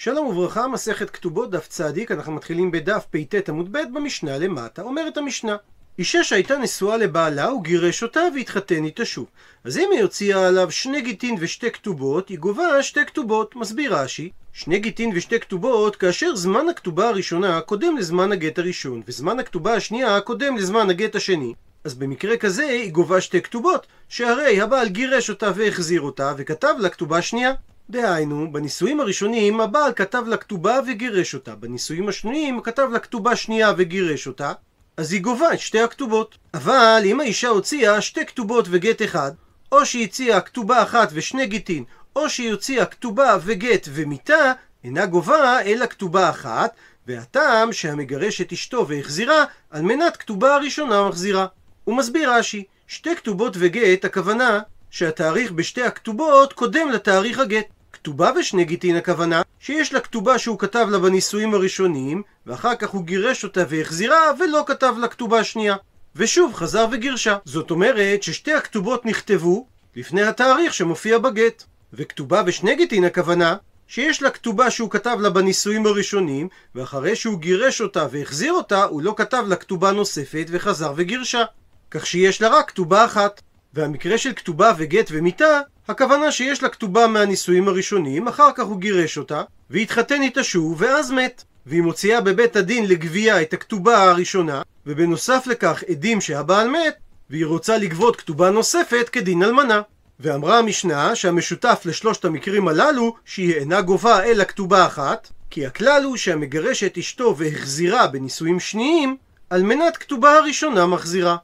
שלום וברכה, מסכת כתובות, דף צדיק, אנחנו מתחילים בדף פט עמוד ב' במשנה למטה. אומרת המשנה, אישה שהייתה נשואה לבעלה, הוא גירש אותה והתחתן איתה שוב. אז אם היא הוציאה עליו שני גיטין ושתי כתובות, היא גובה שתי כתובות. מסביר רש"י, שני גיטין ושתי כתובות, כאשר זמן הכתובה הראשונה קודם לזמן הגט הראשון, וזמן הכתובה השנייה קודם לזמן הגט השני. אז במקרה כזה היא גובה שתי כתובות, שהרי הבעל גירש אותה והחזיר אותה, וכתב לה כתובה שנייה. דהיינו, בנישואים הראשונים הבעל כתב לה כתובה וגירש אותה, בנישואים השניים כתב לה כתובה שנייה וגירש אותה, אז היא גובה את שתי הכתובות. אבל אם האישה הוציאה שתי כתובות וגט אחד, או שהיא הציעה כתובה אחת ושני גיטין, או שהיא הוציאה כתובה וגט ומיתה, אינה גובה אלא כתובה אחת, והטעם שהמגרש את אשתו והחזירה, על מנת כתובה הראשונה מחזירה. הוא מסביר רש"י, שתי כתובות וגט, הכוונה שהתאריך בשתי הכתובות קודם לתאריך הגט. כתובה ושני גיטין הכוונה שיש לה כתובה שהוא כתב לה בנישואים הראשונים ואחר כך הוא גירש אותה והחזירה ולא כתב לה כתובה שנייה ושוב חזר וגירשה. זאת אומרת ששתי הכתובות נכתבו לפני התאריך שמופיע בגט. וכתובה ושני גיטין הכוונה שיש לה כתובה שהוא כתב לה בנישואים הראשונים ואחרי שהוא גירש אותה והחזיר אותה הוא לא כתב לה כתובה נוספת וחזר וגירשה. כך שיש לה רק כתובה אחת והמקרה של כתובה וגט ומיתה, הכוונה שיש לה כתובה מהנישואים הראשונים, אחר כך הוא גירש אותה, והתחתן איתה שוב, ואז מת. והיא מוציאה בבית הדין לגבייה את הכתובה הראשונה, ובנוסף לכך עדים שהבעל מת, והיא רוצה לגבות כתובה נוספת כדין אלמנה. ואמרה המשנה שהמשותף לשלושת המקרים הללו, שהיא אינה גובה אלא כתובה אחת, כי הכלל הוא שהמגרש את אשתו והחזירה בנישואים שניים, על מנת כתובה הראשונה מחזירה.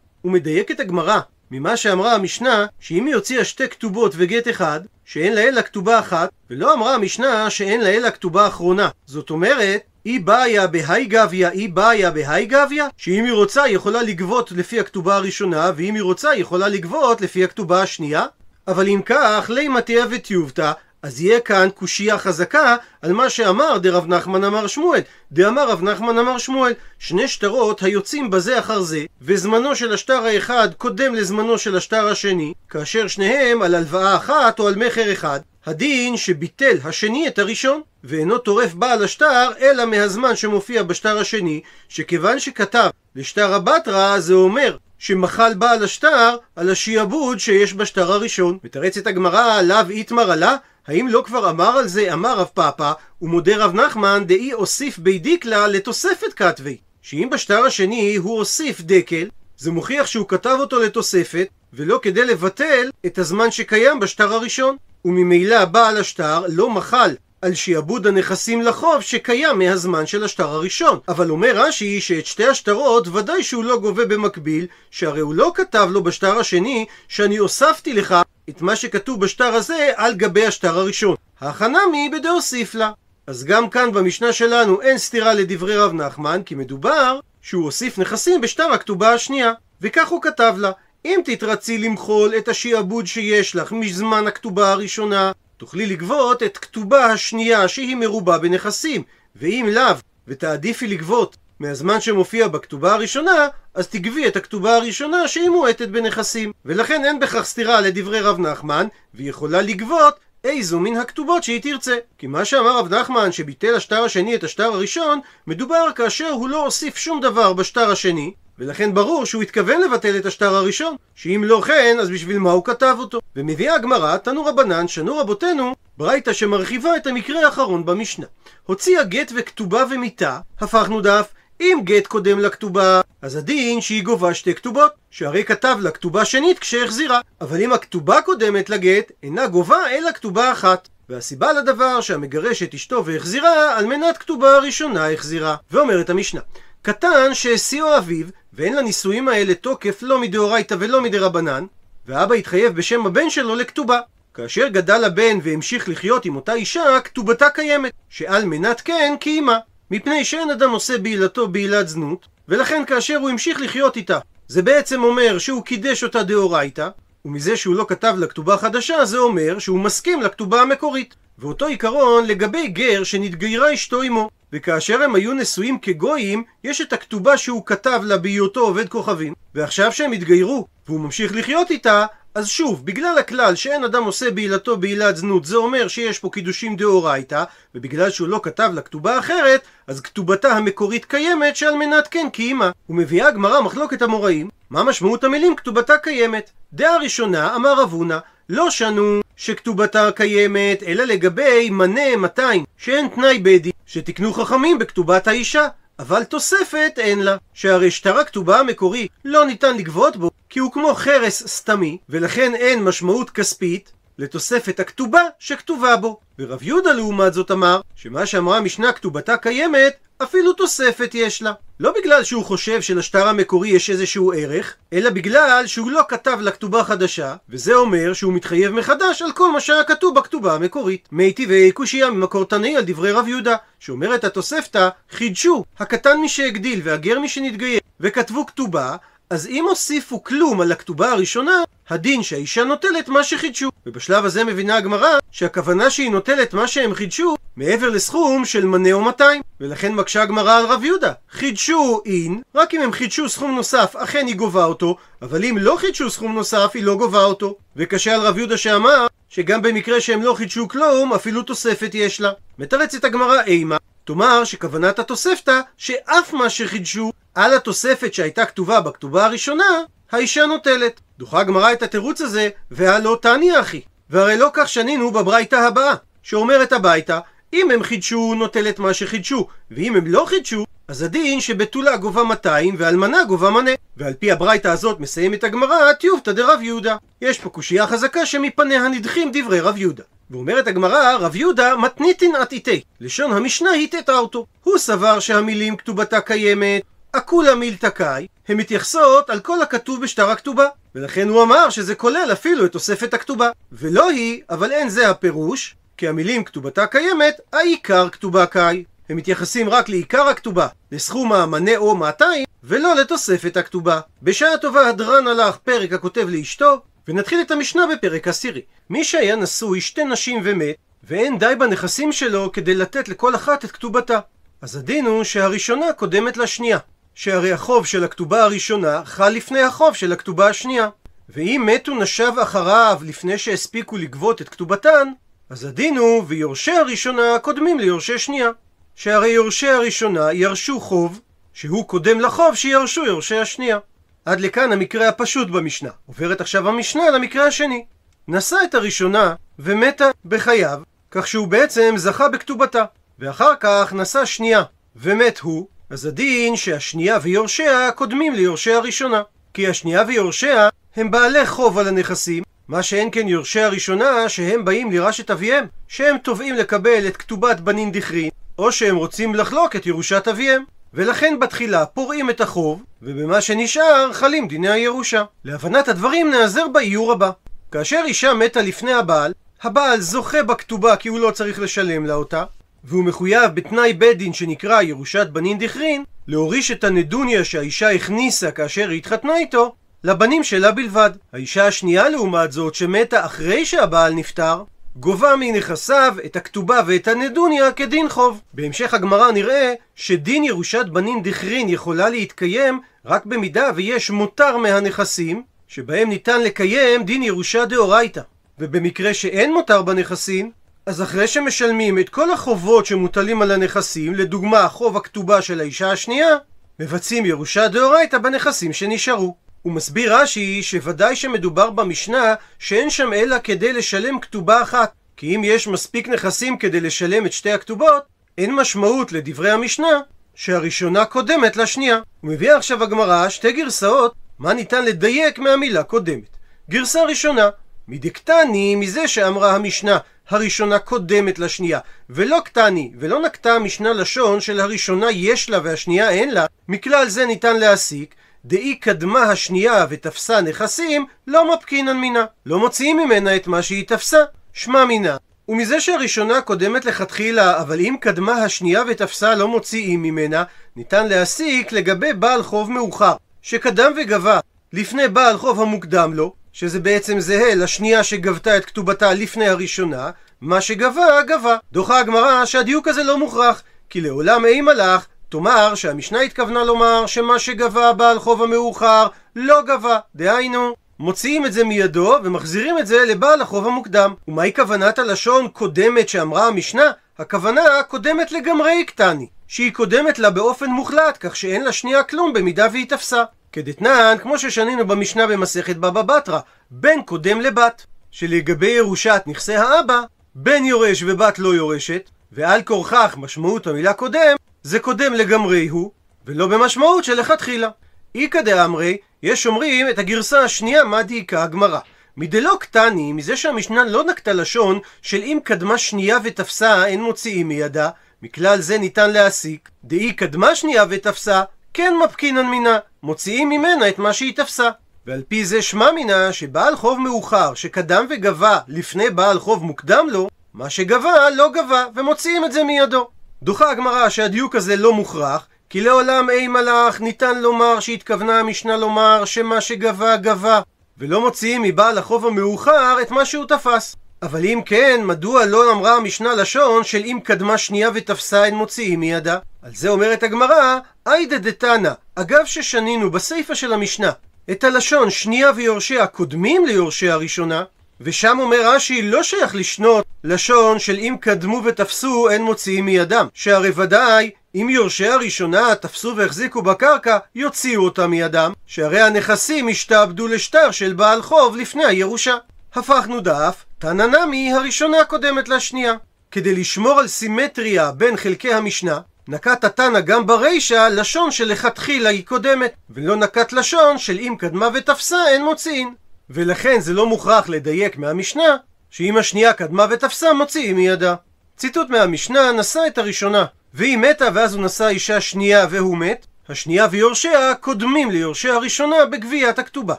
את הגמרא ממה שאמרה המשנה, שאם היא הוציאה שתי כתובות וגט אחד, שאין לה אלא כתובה אחת, ולא אמרה המשנה שאין לה אלא כתובה אחרונה. זאת אומרת, אי באיה בהאי גביה, אי באיה בהאי גביה, שאם היא רוצה היא יכולה לגבות לפי הכתובה הראשונה, ואם היא רוצה היא יכולה לגבות לפי הכתובה השנייה. אבל אם כך, לימה תהיה וטיובתא, אז יהיה כאן קושייה חזקה על מה שאמר דרב נחמן אמר שמואל. דאמר רב נחמן אמר שמואל, שני שטרות היוצאים בזה אחר זה, וזמנו של השטר האחד קודם לזמנו של השטר השני, כאשר שניהם על הלוואה אחת או על מכר אחד. הדין שביטל השני את הראשון, ואינו טורף בעל השטר, אלא מהזמן שמופיע בשטר השני, שכיוון שכתב לשטר הבטרה, זה אומר שמחל בעל השטר על השיעבוד שיש בשטר הראשון. מתרצת הגמרא, לאו איתמר עלה, האם לא כבר אמר על זה אמר רב פאפא, ומודה רב נחמן דאי הוסיף בי דיקלה לתוספת כתבי. שאם בשטר השני הוא הוסיף דקל, זה מוכיח שהוא כתב אותו לתוספת, ולא כדי לבטל את הזמן שקיים בשטר הראשון. וממילא בעל השטר לא מחל על שיעבוד הנכסים לחוב שקיים מהזמן של השטר הראשון. אבל אומר רש"י שאת שתי השטרות ודאי שהוא לא גובה במקביל, שהרי הוא לא כתב לו בשטר השני שאני הוספתי לך את מה שכתוב בשטר הזה על גבי השטר הראשון. החנמי בדאוסיף לה. אז גם כאן במשנה שלנו אין סתירה לדברי רב נחמן, כי מדובר שהוא הוסיף נכסים בשטר הכתובה השנייה. וכך הוא כתב לה, אם תתרצי למחול את השיעבוד שיש לך מזמן הכתובה הראשונה, תוכלי לגבות את כתובה השנייה שהיא מרובה בנכסים, ואם לאו, ותעדיפי לגבות מהזמן שמופיע בכתובה הראשונה, אז תגבי את הכתובה הראשונה שהיא מועטת בנכסים. ולכן אין בכך סתירה לדברי רב נחמן, והיא יכולה לגבות איזו מן הכתובות שהיא תרצה. כי מה שאמר רב נחמן שביטל השטר השני את השטר הראשון, מדובר כאשר הוא לא הוסיף שום דבר בשטר השני, ולכן ברור שהוא התכוון לבטל את השטר הראשון, שאם לא כן, אז בשביל מה הוא כתב אותו? ומביאה הגמרא, תנו רבנן, שנו רבותינו, ברייתא שמרחיבה את המקרה האחרון במשנה. הוציאה גט וכתובה ומיתה, הפכנו דף, אם גט קודם לכתובה, אז הדין שהיא גובה שתי כתובות, שהרי כתב לה כתובה שנית כשהחזירה. אבל אם הכתובה קודמת לגט, אינה גובה אלא כתובה אחת. והסיבה לדבר שהמגרש את אשתו והחזירה, על מנת כתובה הראשונה החזירה. ואומרת המשנה, קטן שהשיאו אביו, ואין לנישואים האלה תוקף לא מדאורייתא ולא מדרבנן, ואבא התחייב בשם הבן שלו לכתובה. כאשר גדל הבן והמשיך לחיות עם אותה אישה, כתובתה קיימת, שעל מנת כן קיימה. מפני שאין אדם עושה בעילתו בעילת זנות, ולכן כאשר הוא המשיך לחיות איתה, זה בעצם אומר שהוא קידש אותה דאורייתא, ומזה שהוא לא כתב לה כתובה חדשה, זה אומר שהוא מסכים לכתובה המקורית. ואותו עיקרון לגבי גר שנתגיירה אשתו עמו. וכאשר הם היו נשואים כגויים, יש את הכתובה שהוא כתב לה בהיותו עובד כוכבים, ועכשיו שהם התגיירו, והוא ממשיך לחיות איתה, אז שוב, בגלל הכלל שאין אדם עושה בעילתו בעילת זנות, זה אומר שיש פה קידושים דאורייתא, ובגלל שהוא לא כתב לה כתובה אחרת, אז כתובתה המקורית קיימת, שעל מנת כן קיימה. ומביאה הגמרא מחלוקת המוראים, מה משמעות המילים כתובתה קיימת? דעה ראשונה, אמר רב הונא, לא שנו שכתובתה קיימת, אלא לגבי מנה 200, שאין תנאי בדי, שתקנו חכמים בכתובת האישה. אבל תוספת אין לה, שהרי שטר הכתובה המקורי לא ניתן לגבות בו, כי הוא כמו חרס סתמי, ולכן אין משמעות כספית לתוספת הכתובה שכתובה בו. ורב יהודה לעומת זאת אמר, שמה שאמרה המשנה כתובתה קיימת, אפילו תוספת יש לה. לא בגלל שהוא חושב שלשטר המקורי יש איזשהו ערך, אלא בגלל שהוא לא כתב לכתובה חדשה, וזה אומר שהוא מתחייב מחדש על כל מה שהיה כתוב בכתובה המקורית. מי טבעי קושייה ממקור תנאי על דברי רב יהודה, שאומרת התוספתא, חידשו, הקטן משהגדיל והגר משנתגייר, וכתבו כתובה, אז אם הוסיפו כלום על הכתובה הראשונה, הדין שהאישה נוטלת מה שחידשו. ובשלב הזה מבינה הגמרא שהכוונה שהיא נוטלת מה שהם חידשו מעבר לסכום של מנה או 200. ולכן מקשה הגמרא על רב יהודה. חידשו אין, רק אם הם חידשו סכום נוסף אכן היא גובה אותו, אבל אם לא חידשו סכום נוסף היא לא גובה אותו. וקשה על רב יהודה שאמר שגם במקרה שהם לא חידשו כלום, אפילו תוספת יש לה. מתרצת הגמרא אימה, תאמר שכוונת התוספתא שאף מה שחידשו על התוספת שהייתה כתובה בכתובה הראשונה, האישה נוטלת. דוחה הגמרא את התירוץ הזה, והלא תעני אחי. והרי לא כך שנינו בברייתא הבאה, שאומרת הביתה, אם הם חידשו, נוטלת מה שחידשו, ואם הם לא חידשו, אז הדין שבתולה גובה 200 ואלמנה גובה מנה. ועל פי הברייתא הזאת מסיימת הגמרא, טיובתא דרב יהודה. יש פה קושייה חזקה שמפניה נדחים דברי רב יהודה. ואומרת הגמרא, רב יהודה מתניתין עתיתי. לשון המשנה הטעתה אותו. הוא סבר שהמילים כתובתה קיימת, אקולה מילתא קאי, הן מתייחסות על כל הכתוב בשטר הכתובה. ולכן הוא אמר שזה כולל אפילו את תוספת הכתובה. ולא היא, אבל אין זה הפירוש, כי המילים כתובתה קיימת, העיקר כתובה קאי. הם מתייחסים רק לעיקר הכתובה, לסכום המנה או 200, ולא לתוספת הכתובה. בשעה טובה הדרן הלך פרק הכותב לאשתו, ונתחיל את המשנה בפרק עשירי. מי שהיה נשוי שתי נשים ומת, ואין די בנכסים שלו כדי לתת לכל אחת את כתובתה. אז הדין הוא שהראשונה קודמת לשנייה. שהרי החוב של הכתובה הראשונה חל לפני החוב של הכתובה השנייה. ואם מתו נשיו אחריו לפני שהספיקו לגבות את כתובתן, אז הדין הוא ויורשי הראשונה קודמים ליורשי שנייה. שהרי יורשי הראשונה ירשו חוב, שהוא קודם לחוב שירשו יורשי השנייה. עד לכאן המקרה הפשוט במשנה. עוברת עכשיו המשנה למקרה השני. נשא את הראשונה ומתה בחייו, כך שהוא בעצם זכה בכתובתה. ואחר כך נשא שנייה ומת הוא, אז הדין שהשנייה ויורשיה קודמים ליורשי הראשונה. כי השנייה ויורשיה הם בעלי חוב על הנכסים, מה שאין כן יורשי הראשונה שהם באים לירשת אביהם, שהם תובעים לקבל את כתובת בנין דכרין, או שהם רוצים לחלוק את ירושת אביהם. ולכן בתחילה פורעים את החוב, ובמה שנשאר חלים דיני הירושה. להבנת הדברים נעזר באיור הבא. כאשר אישה מתה לפני הבעל, הבעל זוכה בכתובה כי הוא לא צריך לשלם לה אותה, והוא מחויב בתנאי בית דין שנקרא ירושת בנין דכרין, להוריש את הנדוניה שהאישה הכניסה כאשר היא התחתנה איתו, לבנים שלה בלבד. האישה השנייה לעומת זאת, שמתה אחרי שהבעל נפטר, גובה מנכסיו את הכתובה ואת הנדוניה כדין חוב. בהמשך הגמרא נראה שדין ירושת בנין דכרין יכולה להתקיים רק במידה ויש מותר מהנכסים, שבהם ניתן לקיים דין ירושה דאורייתא. ובמקרה שאין מותר בנכסים, אז אחרי שמשלמים את כל החובות שמוטלים על הנכסים, לדוגמה חוב הכתובה של האישה השנייה, מבצעים ירושה דאורייתא בנכסים שנשארו. הוא מסביר רש"י שוודאי שמדובר במשנה שאין שם אלא כדי לשלם כתובה אחת. כי אם יש מספיק נכסים כדי לשלם את שתי הכתובות, אין משמעות לדברי המשנה שהראשונה קודמת לשנייה. הוא מביא עכשיו הגמרא שתי גרסאות מה ניתן לדייק מהמילה קודמת. גרסה ראשונה, מדקטני מזה שאמרה המשנה הראשונה קודמת לשנייה, ולא קטני, ולא נקטה המשנה לשון של הראשונה יש לה והשנייה אין לה, מכלל זה ניתן להסיק דאי קדמה השנייה ותפסה נכסים, לא מפקינן מינה. לא מוציאים ממנה את מה שהיא תפסה. שמע מינה. ומזה שהראשונה קודמת לכתחילה, אבל אם קדמה השנייה ותפסה לא מוציאים ממנה, ניתן להסיק לגבי בעל חוב מאוחר, שקדם וגבה לפני בעל חוב המוקדם לו, שזה בעצם זהה לשנייה שגבתה את כתובתה לפני הראשונה, מה שגבה, גבה. דוחה הגמרא שהדיוק הזה לא מוכרח, כי לעולם אימה לך תאמר שהמשנה התכוונה לומר שמה שגבה בעל חוב המאוחר לא גבה. דהיינו, מוציאים את זה מידו ומחזירים את זה לבעל החוב המוקדם. ומהי כוונת הלשון קודמת שאמרה המשנה? הכוונה קודמת לגמרי קטני, שהיא קודמת לה באופן מוחלט, כך שאין לה שנייה כלום במידה והיא תפסה. כדתנן, כמו ששנינו במשנה במסכת בבא בתרא, בן קודם לבת, שלגבי ירושת נכסי האבא, בן יורש ובת לא יורשת, ועל כורכך משמעות המילה קודם, זה קודם לגמרי הוא, ולא במשמעות שלכתחילה. איכא דאמרי, יש אומרים את הגרסה השנייה מה דייקה הגמרא. מדלא קטני, מזה שהמשנה לא נקטה לשון של אם קדמה שנייה ותפסה אין מוציאים מידה, מכלל זה ניתן להסיק, דאי קדמה שנייה ותפסה, כן מפקינן מינה, מוציאים ממנה את מה שהיא תפסה. ועל פי זה שמע מינה שבעל חוב מאוחר שקדם וגבה לפני בעל חוב מוקדם לו, מה שגבה לא גבה, ומוציאים את זה מידו. דוחה הגמרא שהדיוק הזה לא מוכרח, כי לעולם אי מלאך ניתן לומר שהתכוונה המשנה לומר שמה שגבה גבה, ולא מוציאים מבעל החוב המאוחר את מה שהוא תפס. אבל אם כן, מדוע לא אמרה המשנה לשון של אם קדמה שנייה ותפסה אין מוציאים מידה? על זה אומרת הגמרא, איידה דתנא, אגב ששנינו בסיפא של המשנה, את הלשון שנייה ויורשיה קודמים ליורשי הראשונה, ושם אומר רש"י לא שייך לשנות לשון של אם קדמו ותפסו אין מוציאים מידם, שהרי ודאי אם יורשי הראשונה תפסו והחזיקו בקרקע, יוציאו אותה מידם, שהרי הנכסים השתעבדו לשטר של בעל חוב לפני הירושה. הפכנו דף, תנא נמי הראשונה קודמת לשנייה. כדי לשמור על סימטריה בין חלקי המשנה, נקט התנא גם ברישא לשון שלכתחילה היא קודמת, ולא נקט לשון של אם קדמה ותפסה אין מוציאין. ולכן זה לא מוכרח לדייק מהמשנה, שאם השנייה קדמה ותפסה מוציאים מידה. ציטוט מהמשנה נשא את הראשונה, והיא מתה ואז הוא נשא אישה שנייה והוא מת, השנייה ויורשיה קודמים ליורשי הראשונה בגביית הכתובה.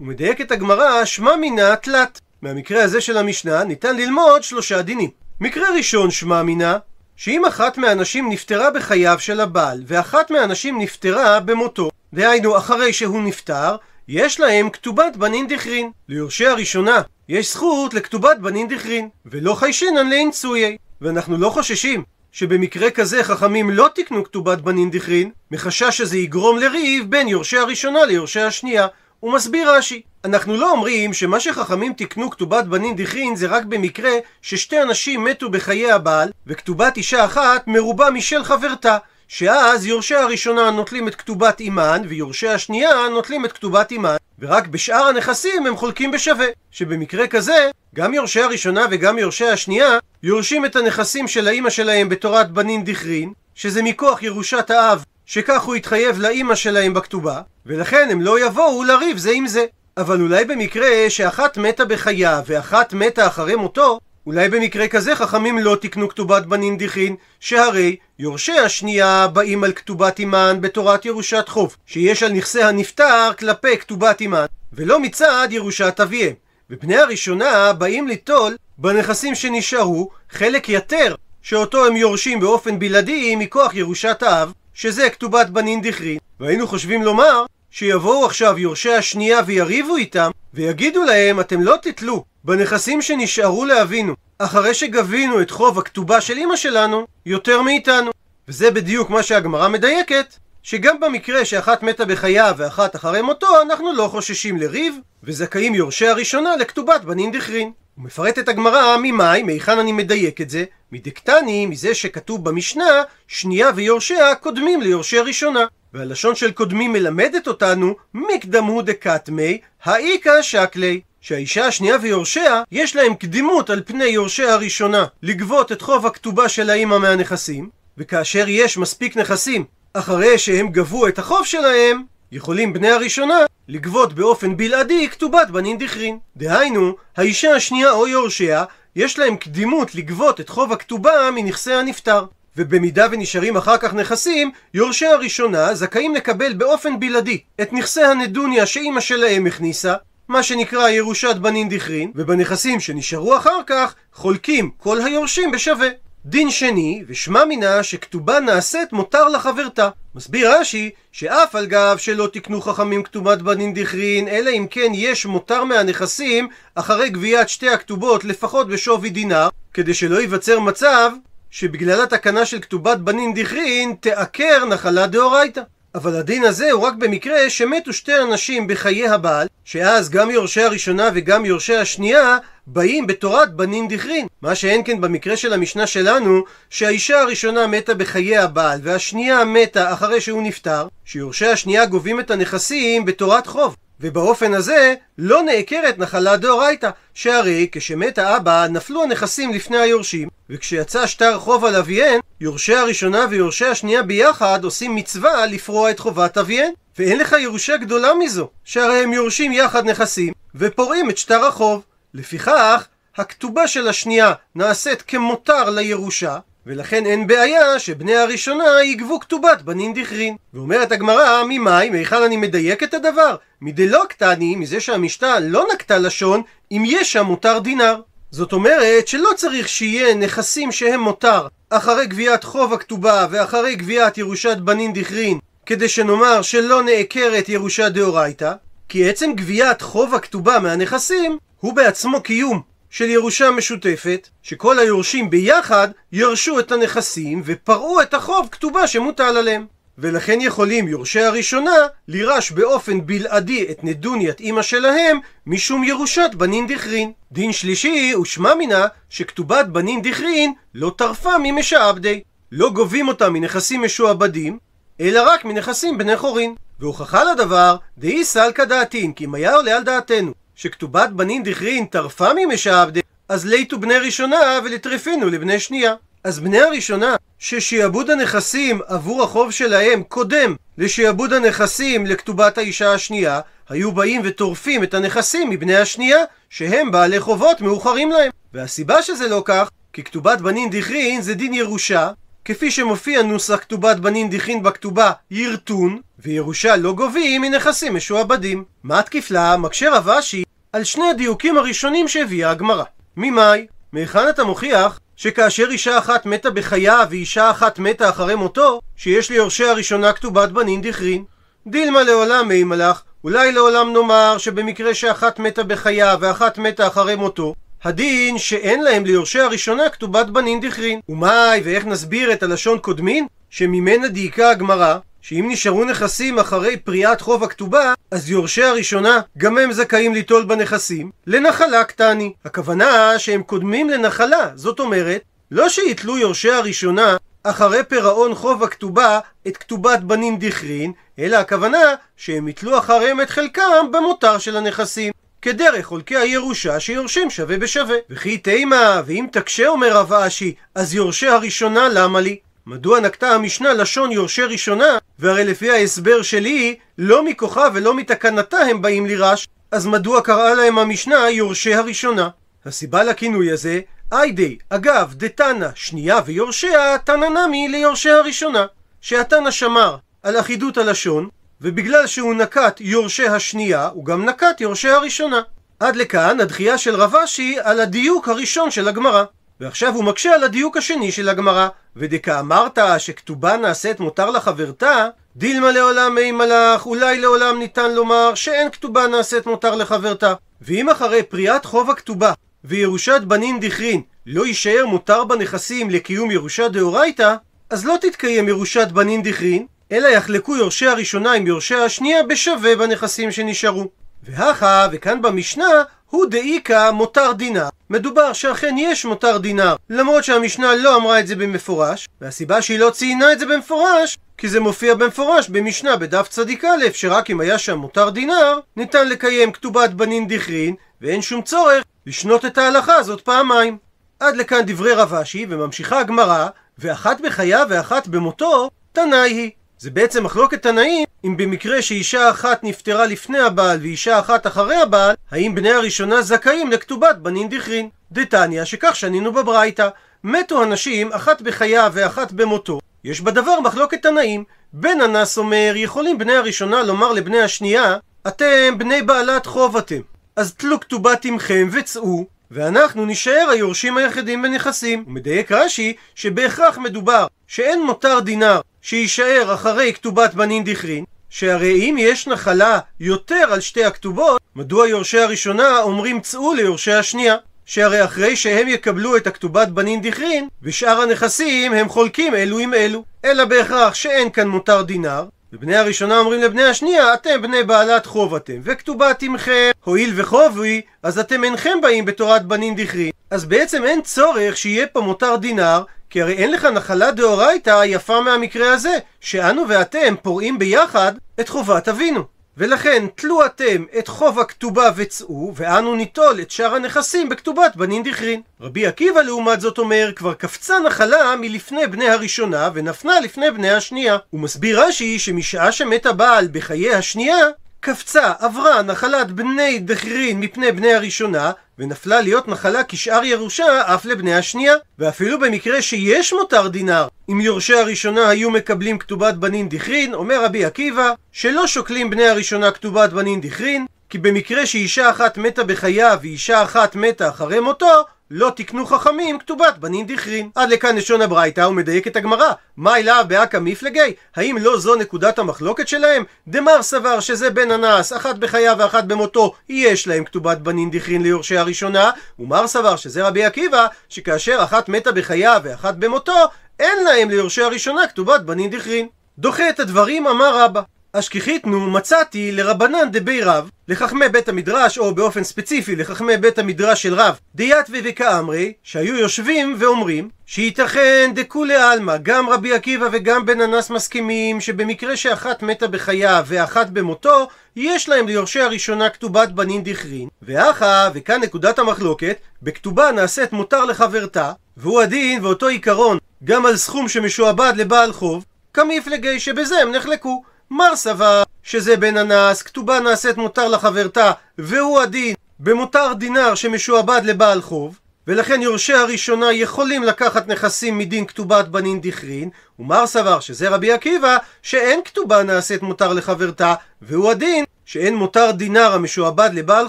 ומדייקת הגמרא שמע מינה תלת. מהמקרה הזה של המשנה ניתן ללמוד שלושה דינים. מקרה ראשון שמע מינה שאם אחת מהנשים נפטרה בחייו של הבעל ואחת מהנשים נפטרה במותו, דהיינו אחרי שהוא נפטר, יש להם כתובת בנין דכרין. ליורשי הראשונה יש זכות לכתובת בנין דכרין, ולא חיישינן לאינצויי. ואנחנו לא חוששים שבמקרה כזה חכמים לא תקנו כתובת בנין דכרין, מחשש שזה יגרום לריב בין יורשי הראשונה ליורשי השנייה. הוא מסביר רש"י, אנחנו לא אומרים שמה שחכמים תקנו כתובת בנין דכרין זה רק במקרה ששתי אנשים מתו בחיי הבעל וכתובת אישה אחת מרובה משל חברתה שאז יורשי הראשונה נוטלים את כתובת אימן ויורשי השנייה נוטלים את כתובת אימן ורק בשאר הנכסים הם חולקים בשווה שבמקרה כזה גם יורשי הראשונה וגם יורשי השנייה יורשים את הנכסים של האימא שלהם בתורת בנין דכרין שזה מכוח ירושת האב שכך הוא יתחייב לאימא שלהם בכתובה ולכן הם לא יבואו לריב זה עם זה. אבל אולי במקרה שאחת מתה בחיה ואחת מתה אחרי מותו, אולי במקרה כזה חכמים לא תקנו כתובת בנין דיחין, שהרי יורשי השנייה באים על כתובת אימן בתורת ירושת חוב, שיש על נכסי הנפטר כלפי כתובת אימן, ולא מצד ירושת אביהם. ובני הראשונה באים ליטול בנכסים שנשארו חלק יתר, שאותו הם יורשים באופן בלעדי מכוח ירושת האב, שזה כתובת בנין דיחין. והיינו חושבים לומר שיבואו עכשיו יורשי השנייה ויריבו איתם, ויגידו להם, אתם לא תתלו בנכסים שנשארו לאבינו, אחרי שגבינו את חוב הכתובה של אמא שלנו, יותר מאיתנו. וזה בדיוק מה שהגמרא מדייקת, שגם במקרה שאחת מתה בחיה ואחת אחרי מותו, אנחנו לא חוששים לריב, וזכאים יורשי הראשונה לכתובת בנין דכרין. ומפרטת הגמרא ממאי, מהיכן אני מדייק את זה? מדקטני, מזה שכתוב במשנה, שנייה ויורשיה קודמים ליורשי הראשונה. והלשון של קודמים מלמדת אותנו מקדמו דקטמי, האיכא שקלי. שהאישה השנייה ויורשיה, יש להם קדימות על פני יורשיה הראשונה לגבות את חוב הכתובה של האימא מהנכסים, וכאשר יש מספיק נכסים אחרי שהם גבו את החוב שלהם, יכולים בני הראשונה לגבות באופן בלעדי כתובת בנין דכרין. דהיינו, האישה השנייה או יורשיה, יש להם קדימות לגבות את חוב הכתובה מנכסי הנפטר. ובמידה ונשארים אחר כך נכסים, יורשי הראשונה זכאים לקבל באופן בלעדי את נכסי הנדוניה שאימא שלהם הכניסה, מה שנקרא ירושת בנין דכרין, ובנכסים שנשארו אחר כך חולקים כל היורשים בשווה. דין שני, ושמע מינה שכתובה נעשית מותר לחברתה. מסביר רש"י שאף על גב שלא תקנו חכמים כתובת בנין דכרין, אלא אם כן יש מותר מהנכסים אחרי גביית שתי הכתובות לפחות בשווי דינר, כדי שלא ייווצר מצב שבגלל התקנה של כתובת בנין דכרין תעקר נחלה דאורייתא. אבל הדין הזה הוא רק במקרה שמתו שתי אנשים בחיי הבעל, שאז גם יורשי הראשונה וגם יורשי השנייה באים בתורת בנין דכרין. מה שאין כן במקרה של המשנה שלנו, שהאישה הראשונה מתה בחיי הבעל והשנייה מתה אחרי שהוא נפטר, שיורשי השנייה גובים את הנכסים בתורת חוב. ובאופן הזה לא נעקרת נחלה דאורייתא, שהרי כשמת האבא נפלו הנכסים לפני היורשים, וכשיצא שטר חוב על אביהן, יורשי הראשונה ויורשי השנייה ביחד עושים מצווה לפרוע את חובת אביהן. ואין לך ירושה גדולה מזו, שהרי הם יורשים יחד נכסים, ופורעים את שטר החוב. לפיכך, הכתובה של השנייה נעשית כמותר לירושה, ולכן אין בעיה שבני הראשונה יגבו כתובת בנין דכרין. ואומרת הגמרא, ממאי, מהיכן אני מדייק את הדבר? מדלא קטני, מזה שהמשנה לא נקטה לשון, אם יש שם מותר דינר. זאת אומרת שלא צריך שיהיה נכסים שהם מותר אחרי גביית חוב הכתובה ואחרי גביית ירושת בנין דכרין כדי שנאמר שלא נעקרת ירושה דאורייתא כי עצם גביית חוב הכתובה מהנכסים הוא בעצמו קיום של ירושה משותפת, שכל היורשים ביחד ירשו את הנכסים ופרעו את החוב כתובה שמוטל עליהם. ולכן יכולים יורשי הראשונה לירש באופן בלעדי את נדוניית אמא שלהם משום ירושת בנין דכרין. דין שלישי ושמע מינה שכתובת בנין דכרין לא טרפה ממשעבדי. לא גובים אותה מנכסים משועבדים, אלא רק מנכסים בני חורין. והוכחה לדבר, דאי סלקא דעתין, כי אם היה עולה על דעתנו שכתובת בנין דכרין טרפה ממשעבדי, אז ליטו בני ראשונה ולטרפינו לבני שנייה. אז בני הראשונה, ששיעבוד הנכסים עבור החוב שלהם קודם לשיעבוד הנכסים לכתובת האישה השנייה, היו באים וטורפים את הנכסים מבני השנייה, שהם בעלי חובות מאוחרים להם. והסיבה שזה לא כך, כי כתובת בנין דכרין זה דין ירושה, כפי שמופיע נוסח כתובת בנין דכרין בכתובה ירטון, וירושה לא גובים מנכסים משועבדים. מה תקיפלה? מקשה רב אשי על שני הדיוקים הראשונים שהביאה הגמרא. ממאי? מהיכן אתה מוכיח שכאשר אישה אחת מתה בחיה ואישה אחת מתה אחרי מותו, שיש ליורשי הראשונה כתובת בנין דכרין? דילמה לעולם מי מלאך, אולי לעולם נאמר שבמקרה שאחת מתה בחיה ואחת מתה אחרי מותו, הדין שאין להם ליורשי הראשונה כתובת בנין דכרין. ומאי, ואיך נסביר את הלשון קודמין? שממנה דייקה הגמרא, שאם נשארו נכסים אחרי פריעת חוב הכתובה, אז יורשי הראשונה גם הם זכאים ליטול בנכסים לנחלה קטני. הכוונה שהם קודמים לנחלה, זאת אומרת, לא שיתלו יורשי הראשונה אחרי פירעון חוב הכתובה את כתובת בנין דכרין, אלא הכוונה שהם יתלו אחריהם את חלקם במותר של הנכסים. כדרך חולקי הירושה שיורשים שווה בשווה. וכי תימה, ואם תקשה אומר רב אשי, אז יורשי הראשונה למה לי? מדוע נקטה המשנה לשון יורשי ראשונה? והרי לפי ההסבר שלי, לא מכוחה ולא מתקנתה הם באים לירש, אז מדוע קראה להם המשנה יורשי הראשונה? הסיבה לכינוי הזה, איידי, אגב, דתנא, שנייה ויורשיה, תנא נמי ליורשי הראשונה. שהתנא שמר על אחידות הלשון, ובגלל שהוא נקט יורשי השנייה, הוא גם נקט יורשי הראשונה. עד לכאן הדחייה של רבשי על הדיוק הראשון של הגמרא. ועכשיו הוא מקשה על הדיוק השני של הגמרא. ודכאמרת שכתובה נעשית מותר לחברתה, דילמה לעולם מי מלאך, אולי לעולם ניתן לומר שאין כתובה נעשית מותר לחברתה. ואם אחרי פריעת חוב הכתובה וירושת בנין דכרין לא יישאר מותר בנכסים לקיום ירושה דאורייתא, אז לא תתקיים ירושת בנין דכרין, אלא יחלקו יורשי הראשונה עם יורשי השנייה בשווה בנכסים שנשארו. והכה, וכאן במשנה, הוא דאיקה מותר דינר. מדובר שאכן יש מותר דינר, למרות שהמשנה לא אמרה את זה במפורש, והסיבה שהיא לא ציינה את זה במפורש, כי זה מופיע במפורש במשנה בדף צדיק א', שרק אם היה שם מותר דינר, ניתן לקיים כתובת בנין דכרין, ואין שום צורך לשנות את ההלכה הזאת פעמיים. עד לכאן דברי רב אשי, וממשיכה הגמרא, ואחת בחייו ואחת במותו, תנאי היא. זה בעצם מחלוקת תנאים אם במקרה שאישה אחת נפטרה לפני הבעל ואישה אחת אחרי הבעל, האם בני הראשונה זכאים לכתובת בנין דכרין. דתניא שכך שנינו בברייתא. מתו הנשים אחת בחייו ואחת במותו. יש בדבר מחלוקת תנאים. בן אנס אומר, יכולים בני הראשונה לומר לבני השנייה, אתם בני בעלת חוב אתם. אז תלו כתובת עמכם וצאו, ואנחנו נישאר היורשים היחידים בנכסים. הוא מדייק רש"י שבהכרח מדובר שאין מותר דינר שיישאר אחרי כתובת בנין דכרין, שהרי אם יש נחלה יותר על שתי הכתובות, מדוע יורשי הראשונה אומרים צאו ליורשי השנייה? שהרי אחרי שהם יקבלו את הכתובת בנין דכרין, ושאר הנכסים הם חולקים אלו עם אלו. אלא בהכרח שאין כאן מותר דינר, ובני הראשונה אומרים לבני השנייה, אתם בני בעלת חוב אתם, וכתובת עמכם, הואיל וחובי, אז אתם אינכם באים בתורת בנין דכרין. אז בעצם אין צורך שיהיה פה מותר דינר, כי הרי אין לך נחלה דאורייתא יפה מהמקרה הזה, שאנו ואתם פורעים ביחד את חובת אבינו. ולכן תלו אתם את חוב הכתובה וצאו, ואנו ניטול את שאר הנכסים בכתובת בנין דכרין. רבי עקיבא לעומת זאת אומר, כבר קפצה נחלה מלפני בני הראשונה, ונפנה לפני בני השנייה. הוא מסביר רש"י שמשעה שמת הבעל בחיי השנייה, קפצה, עברה נחלת בני דכרין מפני בני הראשונה, ונפלה להיות נחלה כשאר ירושה אף לבני השנייה. ואפילו במקרה שיש מותר דינר, אם יורשי הראשונה היו מקבלים כתובת בנין דכרין, אומר רבי עקיבא, שלא שוקלים בני הראשונה כתובת בנין דכרין, כי במקרה שאישה אחת מתה בחייו ואישה אחת מתה אחרי מותו, לא תקנו חכמים כתובת בנין דכרין. עד לכאן לשון הברייתא ומדייק את הגמרא. מה אליו באקא מפלגי? האם לא זו נקודת המחלוקת שלהם? דמר סבר שזה בן אנס, אחת בחייו ואחת במותו, יש להם כתובת בנין דכרין ליורשי הראשונה, ומר סבר שזה רבי עקיבא, שכאשר אחת מתה בחייו ואחת במותו, אין להם ליורשי הראשונה כתובת בנין דכרין. דוחה את הדברים אמר רבא. אשכחיתנו מצאתי לרבנן דבי רב, לחכמי בית המדרש, או באופן ספציפי לחכמי בית המדרש של רב, דיתווה וכאמרי, שהיו יושבים ואומרים שייתכן דכולי עלמא, גם רבי עקיבא וגם בן אנס מסכימים שבמקרה שאחת מתה בחייו ואחת במותו, יש להם ליורשי הראשונה כתובת בנין דכרין, ואחא, וכאן נקודת המחלוקת, בכתובה נעשית מותר לחברתה, והוא הדין ואותו עיקרון גם על סכום שמשועבד לבעל חוב, כמפלגי שבזה הם נחלקו. מר סבר שזה בן אנס, כתובה נעשית מותר לחברתה, והוא הדין במותר דינר שמשועבד לבעל חוב, ולכן יורשי הראשונה יכולים לקחת נכסים מדין כתובת בנין דכרין, ומר סבר שזה רבי עקיבא, שאין כתובה נעשית מותר לחברתה, והוא הדין שאין מותר דינר המשועבד לבעל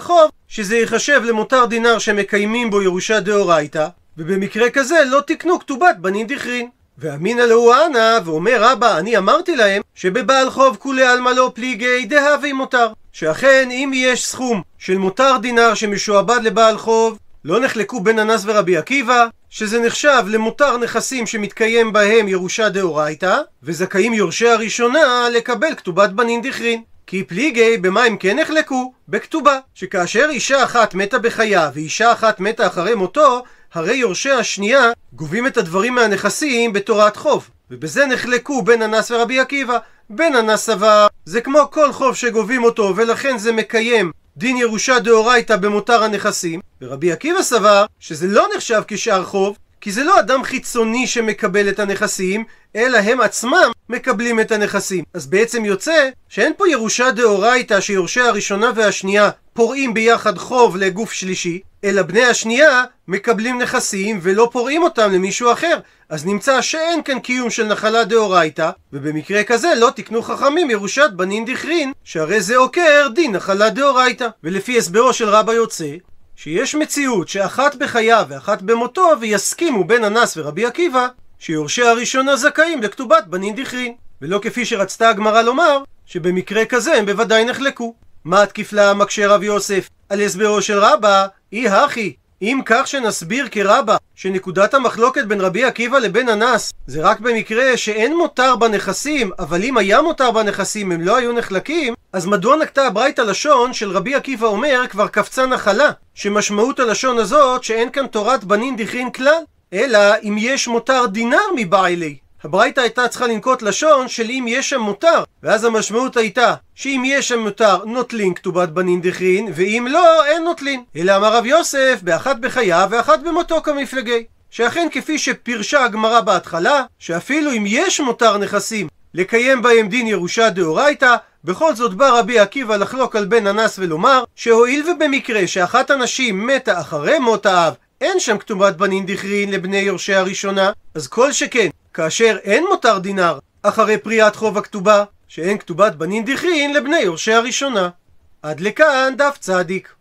חוב, שזה ייחשב למותר דינר שמקיימים בו ירושה דאורייתא, ובמקרה כזה לא תקנו כתובת בנין דכרין. ואמינא להו אנא, ואומר רבא, אני אמרתי להם, שבבעל חוב כולי עלמא לא פליגי דהבי מותר. שאכן, אם יש סכום של מותר דינר שמשועבד לבעל חוב, לא נחלקו בין אנס ורבי עקיבא, שזה נחשב למותר נכסים שמתקיים בהם ירושה דאורייתא, וזכאים יורשי הראשונה לקבל כתובת בנין דכרין. כי פליגי, במה הם כן נחלקו? בכתובה. שכאשר אישה אחת מתה בחייו ואישה אחת מתה אחרי מותו, הרי יורשי השנייה גובים את הדברים מהנכסים בתורת חוב. ובזה נחלקו בין אנס ורבי עקיבא. בן אנס סבר, זה כמו כל חוב שגובים אותו, ולכן זה מקיים דין ירושה דאורייתא במותר הנכסים. ורבי עקיבא סבר שזה לא נחשב כשאר חוב, כי זה לא אדם חיצוני שמקבל את הנכסים, אלא הם עצמם מקבלים את הנכסים. אז בעצם יוצא שאין פה ירושה דאורייתא שיורשי הראשונה והשנייה פורעים ביחד חוב לגוף שלישי, אלא בני השנייה מקבלים נכסים ולא פורעים אותם למישהו אחר. אז נמצא שאין כאן קיום של נחלה דאורייתא, ובמקרה כזה לא תקנו חכמים ירושת בנין דכרין, שהרי זה עוקר דין נחלה דאורייתא. ולפי הסברו של רבא יוצא, שיש מציאות שאחת בחייו ואחת במותו, ויסכימו בין אנס ורבי עקיבא, שיורשי הראשונה זכאים לכתובת בנין דכרין. ולא כפי שרצתה הגמרא לומר, שבמקרה כזה הם בוודאי נחלקו. מה התקיף לה מקשה רב יוסף? על הסברו של רבא, אי הכי. אם כך שנסביר כרבא שנקודת המחלוקת בין רבי עקיבא לבין אנס זה רק במקרה שאין מותר בנכסים, אבל אם היה מותר בנכסים הם לא היו נחלקים, אז מדוע נקטה הברייתא לשון של רבי עקיבא אומר כבר קפצה נחלה, שמשמעות הלשון הזאת שאין כאן תורת בנין דכרין כלל, אלא אם יש מותר דינר מבעילי. הברייתא הייתה צריכה לנקוט לשון של אם יש שם מותר, ואז המשמעות הייתה שאם יש שם מותר נוטלין כתובת בנין דכרין, ואם לא, אין נוטלין. אלא אמר רב יוסף, באחת בחייו ואחת במותו כמפלגי. שאכן כפי שפירשה הגמרא בהתחלה, שאפילו אם יש מותר נכסים לקיים בהם דין ירושה דאורייתא, בכל זאת בא רבי עקיבא לחלוק על בן אנס ולומר, שהואיל ובמקרה שאחת הנשים מתה אחרי מות האב, אין שם כתובת בנין דכרין לבני יורשי הראשונה, אז כל שכן כאשר אין מותר דינר אחרי פריאת חוב הכתובה, שאין כתובת בנין דכרין לבני יורשי הראשונה. עד לכאן דף צדיק.